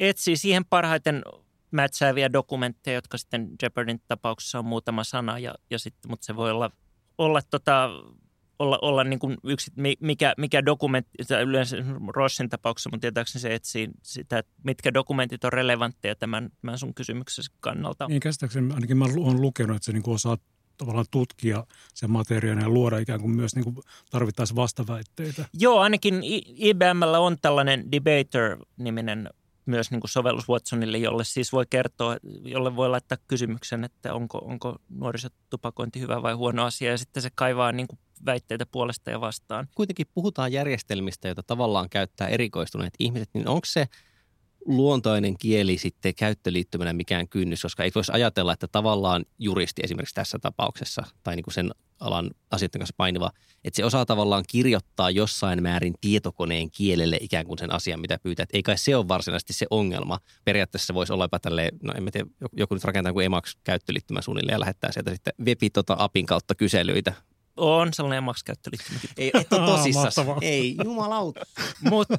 etsii siihen parhaiten mätsääviä dokumentteja, jotka sitten Jeopardin tapauksessa on muutama sana, ja, ja sitten, mutta se voi olla, olla tota, olla, olla niin kuin yksi, mikä, mikä dokumentti, yleensä Rossin tapauksessa mun tietääkseni se etsii sitä, mitkä dokumentit on relevantteja tämän, tämän sun kysymyksesi kannalta. Niin käsittääkseni ainakin mä olen lukenut, että se niin osaa tavallaan tutkia sen materiaalin ja luoda ikään kuin myös niin kuin tarvittaisiin vastaväitteitä. Joo, ainakin IBMllä on tällainen Debater-niminen myös niin kuin sovellus Watsonille, jolle siis voi kertoa, jolle voi laittaa kysymyksen, että onko, onko nuorisotupakointi hyvä vai huono asia, ja sitten se kaivaa niin kuin väitteitä puolesta ja vastaan. Kuitenkin puhutaan järjestelmistä, joita tavallaan käyttää erikoistuneet ihmiset, niin onko se luontoinen kieli sitten käyttöliittymänä mikään kynnys, koska ei voisi ajatella, että tavallaan juristi esimerkiksi tässä tapauksessa tai niin kuin sen alan asioiden kanssa painiva, että se osaa tavallaan kirjoittaa jossain määrin tietokoneen kielelle ikään kuin sen asian, mitä pyytää. Ei kai se ole varsinaisesti se ongelma. Periaatteessa voisi olla jopa tälleen, no en tiedä, joku nyt rakentaa kuin Emacs käyttöliittymä suunnilleen ja lähettää sieltä sitten webi tota apin kautta kyselyitä on sellainen Emacs-käyttöliittymäkin. Ei, et ole tosissas. ei, jumalauta. Mutta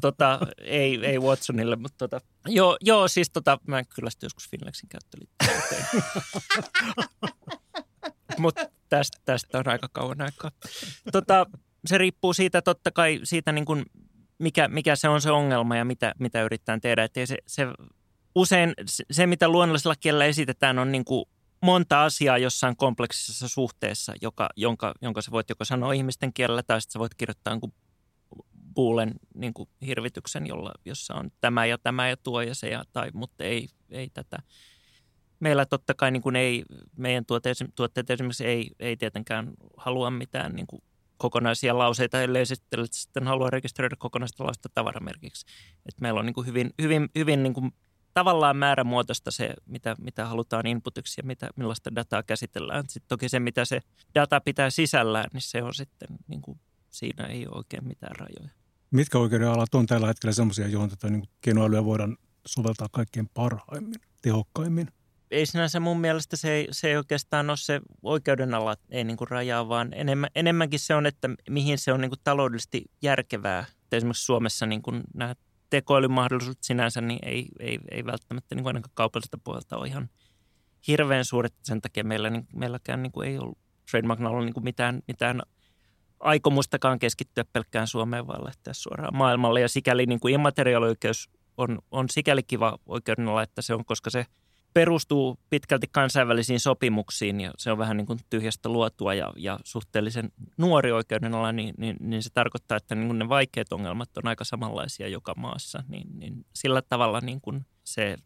tota, ei, ei Watsonille, mutta tota, joo, joo, siis tota, mä kyllä sitten joskus Finlexin käyttöliittymään. [laughs] mutta tästä, tästä on aika kauan aikaa. Tota, se riippuu siitä totta kai siitä, niin kuin, mikä, mikä se on se ongelma ja mitä, mitä yritetään tehdä. Että se, se, usein se, mitä luonnollisella kielellä esitetään, on niin kuin monta asiaa jossain kompleksisessa suhteessa, joka, jonka, jonka sä voit joko sanoa ihmisten kielellä tai sitten sä voit kirjoittaa Googlen niin kuin hirvityksen, jolla, jossa on tämä ja tämä ja tuo ja se, ja, tai, mutta ei, ei tätä. Meillä totta kai niin kuin ei, meidän tuotteet, tuotteet esimerkiksi ei, ei tietenkään halua mitään niin kuin kokonaisia lauseita, ellei sitten, sitten halua rekisteröidä kokonaista lausetta tavaramerkiksi. Et meillä on niin kuin hyvin, hyvin, hyvin niin kuin tavallaan määrämuotoista se, mitä, mitä halutaan inputiksi ja mitä, millaista dataa käsitellään. Sitten toki se, mitä se data pitää sisällään, niin se on sitten, niin kuin, siinä ei ole oikein mitään rajoja. Mitkä oikeudenalat on tällä hetkellä sellaisia, johon tätä niin keinoälyä voidaan soveltaa kaikkein parhaimmin, tehokkaimmin? Ei sinänsä mun mielestä se ei, se ei oikeastaan ole se oikeudenala, ei niin kuin rajaa, vaan enemmän, enemmänkin se on, että mihin se on niin kuin taloudellisesti järkevää. Esimerkiksi Suomessa niin kuin nämä tekoälymahdollisuudet sinänsä niin ei, ei, ei välttämättä niin kuin ainakaan kaupalliselta puolelta ole ihan hirveän suuret. Sen takia meillä, niin, meilläkään niin kuin ei ollut trademarkilla niin kuin mitään, mitään aikomustakaan keskittyä pelkkään Suomeen, vaan lähteä suoraan maailmalle. Ja sikäli niin kuin immateriaalioikeus on, on sikäli kiva oikeudenala, että se on, koska se – perustuu pitkälti kansainvälisiin sopimuksiin ja se on vähän niin kuin tyhjästä luotua ja, ja suhteellisen nuori oikeudenala, niin, niin, niin se tarkoittaa, että niin kuin ne vaikeat ongelmat on aika samanlaisia joka maassa. Niin, niin sillä tavalla niin kuin se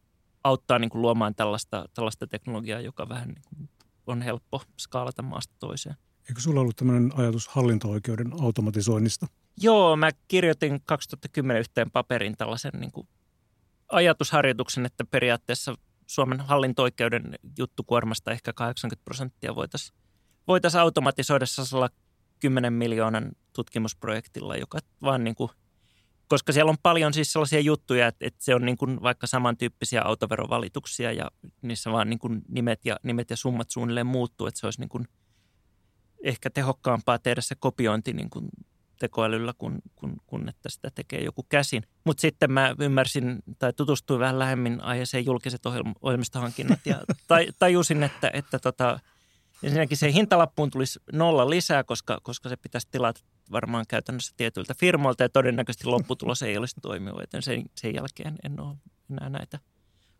auttaa niin kuin luomaan tällaista, tällaista teknologiaa, joka vähän niin kuin on helppo skaalata maasta toiseen. Eikö sulla ollut tämmöinen ajatus hallinto-oikeuden automatisoinnista? Joo, mä kirjoitin 2010 yhteen paperin tällaisen niin kuin ajatusharjoituksen, että periaatteessa – Suomen hallinto-oikeuden juttukuormasta ehkä 80 prosenttia voitaisiin voitais automatisoida sellaisella 10 miljoonan tutkimusprojektilla, joka vaan niin kuin, koska siellä on paljon siis sellaisia juttuja, että, että se on niin kuin vaikka samantyyppisiä autoverovalituksia ja niissä vaan niin kuin nimet, ja, nimet ja summat suunnilleen muuttuu, että se olisi niin kuin ehkä tehokkaampaa tehdä se kopiointi niin kuin tekoälyllä, kun, kun, kun että sitä tekee joku käsin. Mutta sitten mä ymmärsin tai tutustuin vähän lähemmin aiheeseen julkiset ohjelmistohankinnat ja [laughs] tajusin, että, että tota, ensinnäkin se hintalappuun tulisi nolla lisää, koska, koska se pitäisi tilata varmaan käytännössä tietyiltä firmoilta ja todennäköisesti lopputulos ei olisi toimiva, joten sen, sen jälkeen en ole enää näitä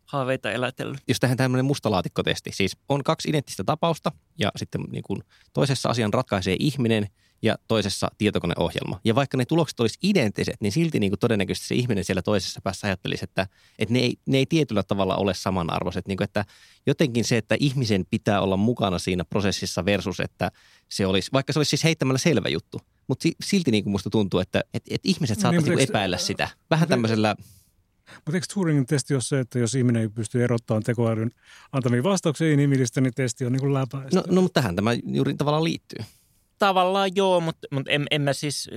haaveita elätellyt. Jos tähän tämmöinen mustalaatikkotesti, siis on kaksi identtistä tapausta ja sitten niin kuin toisessa asian ratkaisee ihminen – ja toisessa tietokoneohjelma. Ja vaikka ne tulokset olisi identtiset, niin silti niin kuin todennäköisesti se ihminen siellä toisessa päässä ajattelisi, että, että ne, ei, ne ei tietyllä tavalla ole samanarvoiset. Niin kuin, että jotenkin se, että ihmisen pitää olla mukana siinä prosessissa versus, että se olisi, vaikka se olisi siis heittämällä selvä juttu, mutta silti niin kuin musta tuntuu, että, että, että ihmiset saattaisivat niin, niin epäillä sitä. Vähän tämmöisellä mutta eikö Turingin testi ole se, että jos ihminen ei pysty erottamaan tekoälyn antamia vastauksia inhimillistä, niin testi on niin kuin läpäistä? No, no, mutta tähän tämä juuri tavallaan liittyy. Tavallaan joo, mutta, mutta en, en mä siis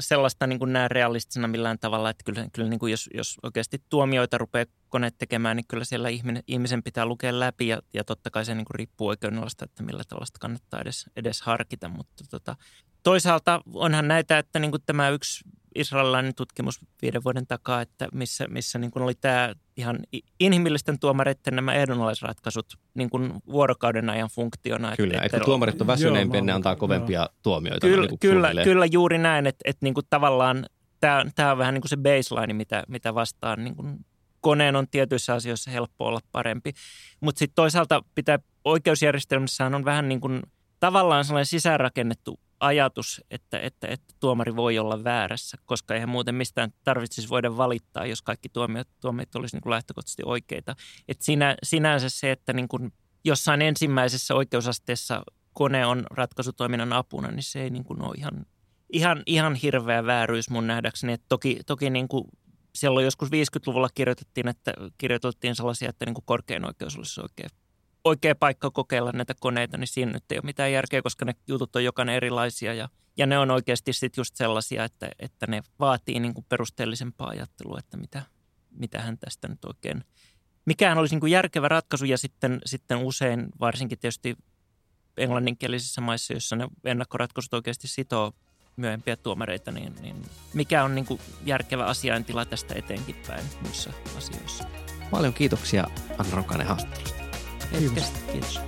sellaista niin kuin näe realistisena millään tavalla, että kyllä, kyllä niin kuin jos, jos oikeasti tuomioita rupeaa koneet tekemään, niin kyllä siellä ihminen, ihmisen pitää lukea läpi ja, ja totta kai se niin kuin riippuu oikeudenalasta, että millä tällaista kannattaa edes, edes harkita, mutta tota, toisaalta onhan näitä, että niin kuin tämä yksi israelilainen tutkimus viiden vuoden takaa, että missä, missä niin kuin oli tämä ihan inhimillisten tuomareiden nämä ehdonalaisratkaisut niin kuin vuorokauden ajan funktiona. Kyllä, että, että tuomarit on väsyneempiä, ne antaa kovempia joo. tuomioita. Kyllä, niin kyllä, kyllä juuri näin, että, että niin kuin tavallaan tämä, tämä on vähän niin kuin se baseline, mitä, mitä vastaan niin kuin koneen on tietyissä asioissa helppo olla parempi. Mutta sitten toisaalta pitää oikeusjärjestelmässään on vähän niin kuin tavallaan sellainen sisäänrakennettu ajatus, että, että, että tuomari voi olla väärässä, koska eihän muuten mistään tarvitsisi voida valittaa, jos kaikki tuomiot, tuomiot olisi niin kuin lähtökohtaisesti oikeita. Et sinä, sinänsä se, että niin kuin jossain ensimmäisessä oikeusasteessa kone on ratkaisutoiminnan apuna, niin se ei niin kuin ole ihan, ihan, ihan hirveä vääryys mun nähdäkseni. Et toki toki niin kuin silloin joskus 50-luvulla kirjoitettiin, että kirjoitettiin sellaisia, että niin kuin korkein oikeus olisi oikein oikea paikka kokeilla näitä koneita, niin siinä nyt ei ole mitään järkeä, koska ne jutut on jokainen erilaisia ja, ja ne on oikeasti sitten just sellaisia, että, että ne vaatii niin kuin perusteellisempaa ajattelua, että mitä, mitä hän tästä nyt oikein, mikään olisi niin kuin järkevä ratkaisu ja sitten, sitten usein varsinkin tietysti englanninkielisissä maissa, joissa ne ennakkoratkaisut oikeasti sitoo myöhempiä tuomareita, niin, niin mikä on niin kuin järkevä asiaintila tästä eteenkin päin muissa asioissa. Paljon kiitoksia Anna Ronkainen haastattelusta. Kiitos. Kiitos.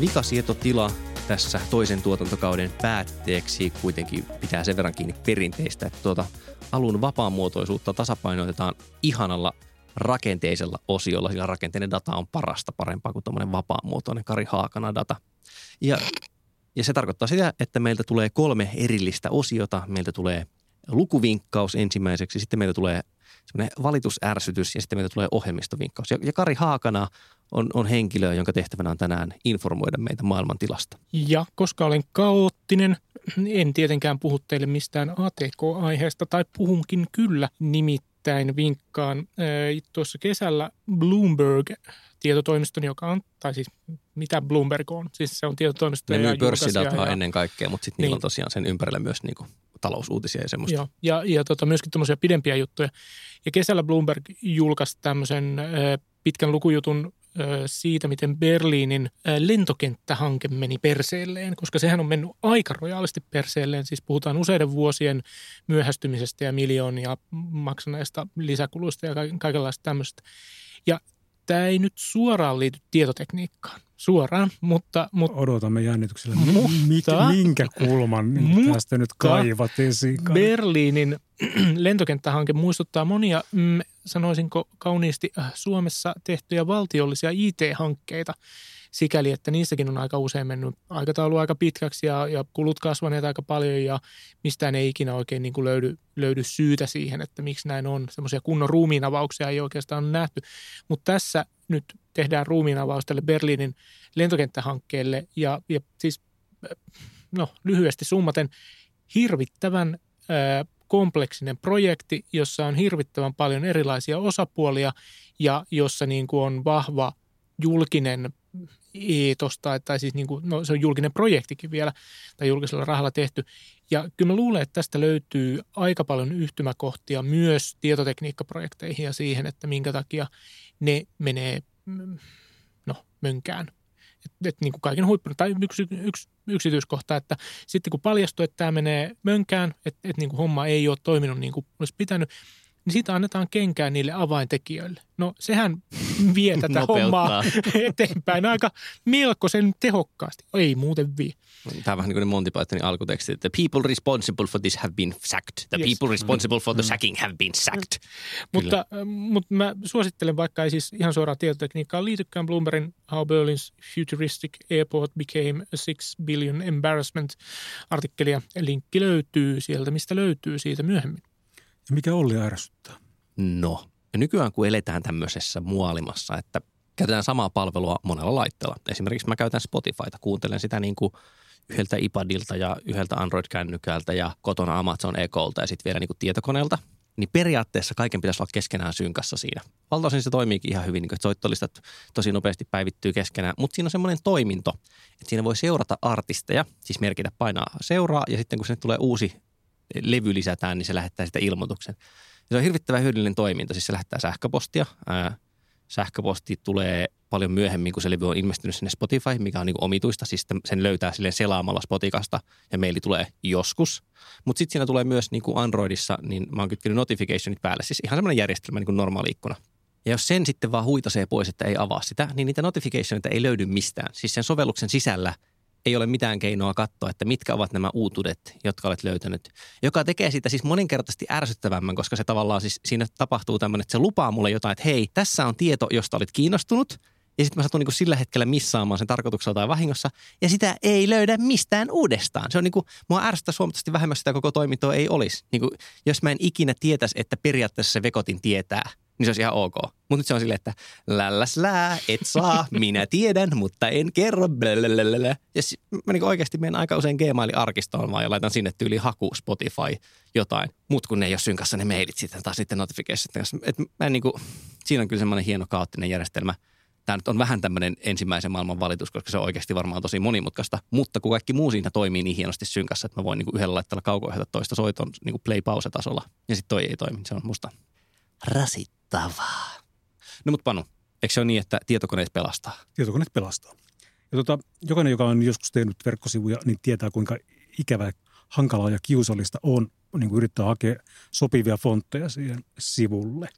Vikasietotila tässä toisen tuotantokauden päätteeksi kuitenkin pitää sen verran kiinni perinteistä, että tuota alun vapaamuotoisuutta tasapainotetaan ihanalla rakenteisella osiolla, sillä rakenteinen data on parasta parempaa kuin tuommoinen vapaamuotoinen Kari Haakana data. Ja, ja se tarkoittaa sitä, että meiltä tulee kolme erillistä osiota. Meiltä tulee lukuvinkkaus ensimmäiseksi, sitten meiltä tulee semmoinen valitusärsytys ja sitten meiltä tulee ohjelmistovinkkaus. Ja, ja Kari Haakana on, on henkilö, jonka tehtävänä on tänään informoida meitä maailman tilasta. Ja koska olen kaoottinen, en tietenkään puhu teille mistään ATK-aiheesta, tai puhunkin kyllä nimittäin vinkkaan. Äh, tuossa kesällä Bloomberg tietotoimiston, joka on, tai siis mitä Bloomberg on, siis se on tietotoimisto. Ne myy pörssidataa ja, ennen kaikkea, mutta sitten niin. niillä on Niin. tosiaan sen ympärillä myös niin kuin talousuutisia ja semmoista. Joo, ja, ja tota, myöskin tämmöisiä pidempiä juttuja. Ja kesällä Bloomberg julkaisi tämmöisen äh, pitkän lukujutun siitä, miten Berliinin äh, lentokenttähanke meni perseelleen, koska sehän on mennyt aika rojaalisti perseelleen. Siis puhutaan useiden vuosien myöhästymisestä ja miljoonia maksaneista lisäkuluista ja ka- kaikenlaista tämmöistä. Ja tämä ei nyt suoraan liity tietotekniikkaan, suoraan, mutta, mutta Odotamme jännityksellä, Mutta- [laughs] minkä kulman mutta- tästä nyt kaivat esiin. Berliinin [clears throat] lentokenttähanke muistuttaa monia, mm, sanoisinko kauniisti, äh, Suomessa tehtyjä valtiollisia IT-hankkeita sikäli, että niissäkin on aika usein mennyt aikataulu aika pitkäksi ja, ja kulut kasvaneet aika paljon ja mistään ei ikinä oikein niin kuin löydy, löydy syytä siihen, että miksi näin on. Semmoisia kunnon ruumiinavauksia ei oikeastaan ole nähty, mutta tässä nyt tehdään ruumiinavaus tälle Berliinin lentokenttähankkeelle ja, ja siis äh, no lyhyesti summaten hirvittävän ö, kompleksinen projekti, jossa on hirvittävän paljon erilaisia osapuolia ja jossa niin kuin on vahva julkinen eetos tai, tai siis niin kuin, no, se on julkinen projektikin vielä tai julkisella rahalla tehty. Ja kyllä mä luulen, että tästä löytyy aika paljon yhtymäkohtia myös tietotekniikkaprojekteihin ja siihen, että minkä takia ne menee mm, no, mönkään että et niin kuin kaiken huippuna, tai yksi, yksi yksityiskohta, että sitten kun paljastuu, että tämä menee mönkään, että, että niin kuin homma ei ole toiminut niin kuin olisi pitänyt, niin siitä annetaan kenkää niille avaintekijöille. No sehän vie [laughs] tätä Nopeuttaa. hommaa [laughs] eteenpäin aika melkoisen tehokkaasti. Ei muuten vie. Tämä on vähän niin kuin ne Monty Pythonin alkuteksti, että the people responsible for this have been sacked. The Yes. people responsible for the sacking have been sacked. Mutta, äh, mutta mä suosittelen, vaikka ei siis ihan suoraan tietotekniikkaan liitykään Bloombergin How Berlin's Futuristic Airport Became a Six Billion Embarrassment artikkelia. Linkki löytyy sieltä, mistä löytyy siitä myöhemmin. Ja mikä Olli ärsyttää? No, ja nykyään kun eletään tämmöisessä muolimassa, että käytetään samaa palvelua monella laitteella. Esimerkiksi mä käytän Spotifyta, kuuntelen sitä niin kuin yhdeltä iPadilta ja yhdeltä Android-kännykältä ja kotona Amazon Ecolta ja sitten vielä niin kuin tietokoneelta. Niin periaatteessa kaiken pitäisi olla keskenään synkassa siinä. Valtaosin se toimiikin ihan hyvin, niin kuin, että soittolistat tosi nopeasti päivittyy keskenään. Mutta siinä on semmoinen toiminto, että siinä voi seurata artisteja, siis merkitä painaa seuraa ja sitten kun sinne tulee uusi levy lisätään, niin se lähettää sitä ilmoituksen. Ja se on hirvittävän hyödyllinen toiminto. Siis se lähettää sähköpostia. Ää, sähköposti tulee paljon myöhemmin, kun se levy on ilmestynyt sinne Spotify, mikä on niin omituista. Siis sen löytää silleen selaamalla Spotikasta ja meili tulee joskus. Mutta sitten siinä tulee myös niin kuin Androidissa, niin mä oon kytkenyt notificationit päälle. Siis ihan semmoinen järjestelmä niin kuin normaali ikkuna. Ja jos sen sitten vaan huitasee pois, että ei avaa sitä, niin niitä notificationita ei löydy mistään. Siis sen sovelluksen sisällä ei ole mitään keinoa katsoa, että mitkä ovat nämä uutuudet, jotka olet löytänyt. Joka tekee siitä siis moninkertaisesti ärsyttävämmän, koska se tavallaan siis siinä tapahtuu tämmöinen, että se lupaa mulle jotain, että hei, tässä on tieto, josta olit kiinnostunut. Ja sitten mä satun niin kuin sillä hetkellä missaamaan sen tarkoituksella tai vahingossa. Ja sitä ei löydä mistään uudestaan. Se on niin kuin, mua ärsyttää huomattavasti vähemmän, sitä koko toimintoa ei olisi. Niin kuin, jos mä en ikinä tietäisi, että periaatteessa se vekotin tietää, niin se olisi ihan ok. Mutta nyt se on silleen, että lälläs lää, et saa, [laughs] minä tiedän, mutta en kerro. Blablabla. Ja si- mä niin oikeasti menen aika usein Gmail-arkistoon vaan ja laitan sinne tyyli haku Spotify jotain. Mut kun ne ei ole synkassa ne mailit sitten taas sitten notificationit kanssa. Et mä en niin kuin, siinä on kyllä semmoinen hieno kaoottinen järjestelmä. Tämä nyt on vähän tämmöinen ensimmäisen maailman valitus, koska se on oikeasti varmaan tosi monimutkaista. Mutta kun kaikki muu siinä toimii niin hienosti synkassa, että mä voin niin kuin yhdellä laitteella kauko toista soiton niin play-pause-tasolla. Ja sitten toi ei toimi. Se on musta rasittavaa. No mutta Panu, eikö se ole niin, että tietokoneet pelastaa? Tietokoneet pelastaa. Ja tota, jokainen, joka on joskus tehnyt verkkosivuja, niin tietää, kuinka ikävää, hankalaa ja kiusallista on niin kuin yrittää hakea sopivia fontteja siihen sivulle.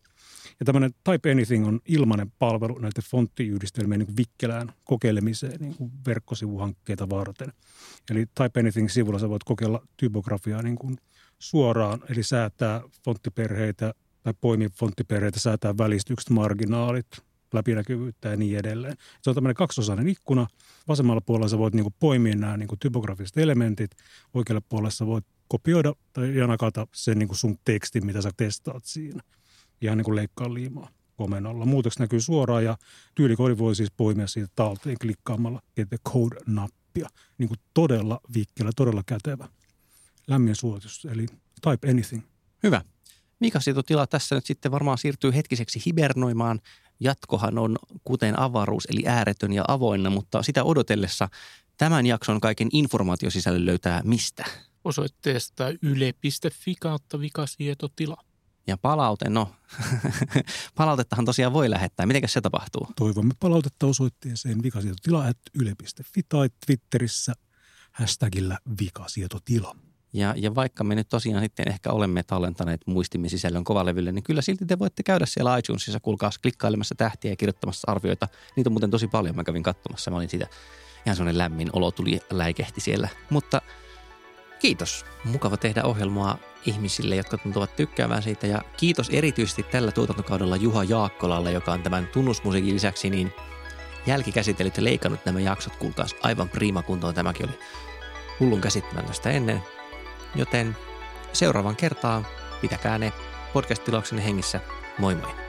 Ja tämmöinen Type Anything on ilmainen palvelu näiden fonttiyhdistelmien niin vikkelään kokeilemiseen niin kuin verkkosivuhankkeita varten. Eli Type Anything-sivulla sä voit kokeilla typografiaa niin kuin suoraan, eli säätää fonttiperheitä, tai poimia fonttiperheitä, säätää välistykset, marginaalit, läpinäkyvyyttä ja niin edelleen. Se on tämmöinen kaksiosainen ikkuna. Vasemmalla puolella sä voit niin kuin poimia nämä niin kuin typografiset elementit. Oikealla puolella sä voit kopioida tai janakata sen niin kuin sun tekstin, mitä sä testaat siinä. Ihan niin kuin leikkaa liimaa komennolla. Muutokset näkyy suoraan ja tyylikoodi voi siis poimia siitä talteen klikkaamalla Get the Code-nappia. Niin kuin todella vikkelä, todella kätevä. Lämmin suositus, eli type anything. Hyvä. Mikasietotila tässä nyt sitten varmaan siirtyy hetkiseksi hibernoimaan. Jatkohan on kuten avaruus, eli ääretön ja avoinna, mutta sitä odotellessa tämän jakson kaiken informaatiosisällön löytää mistä? Osoitteesta yle.fi kautta vikasietotila. Ja palaute, no [laughs] palautettahan tosiaan voi lähettää. Miten se tapahtuu? Toivomme palautetta osoitteeseen vikasietotila.yle.fi tai Twitterissä hashtagillä vikasietotila. Ja, ja vaikka me nyt tosiaan sitten ehkä olemme tallentaneet muistimme sisällön kovalevylle, niin kyllä silti te voitte käydä siellä iTunesissa, kuulkaa klikkailemassa tähtiä ja kirjoittamassa arvioita. Niitä on muuten tosi paljon, mä kävin katsomassa. Mä olin siitä ihan sellainen lämmin olo tuli läikehti siellä. Mutta kiitos. Mukava tehdä ohjelmaa ihmisille, jotka tuntuvat tykkäävän siitä. Ja kiitos erityisesti tällä tuotantokaudella Juha Jaakkolalle, joka on tämän tunnusmusiikin lisäksi niin jälkikäsitellyt ja leikannut nämä jaksot. Kuulkaas aivan prima kuntoon. Tämäkin oli hullun käsittämättöstä ennen. Joten seuraavan kertaan pitäkää ne podcast-tilauksenne hengissä. Moi moi!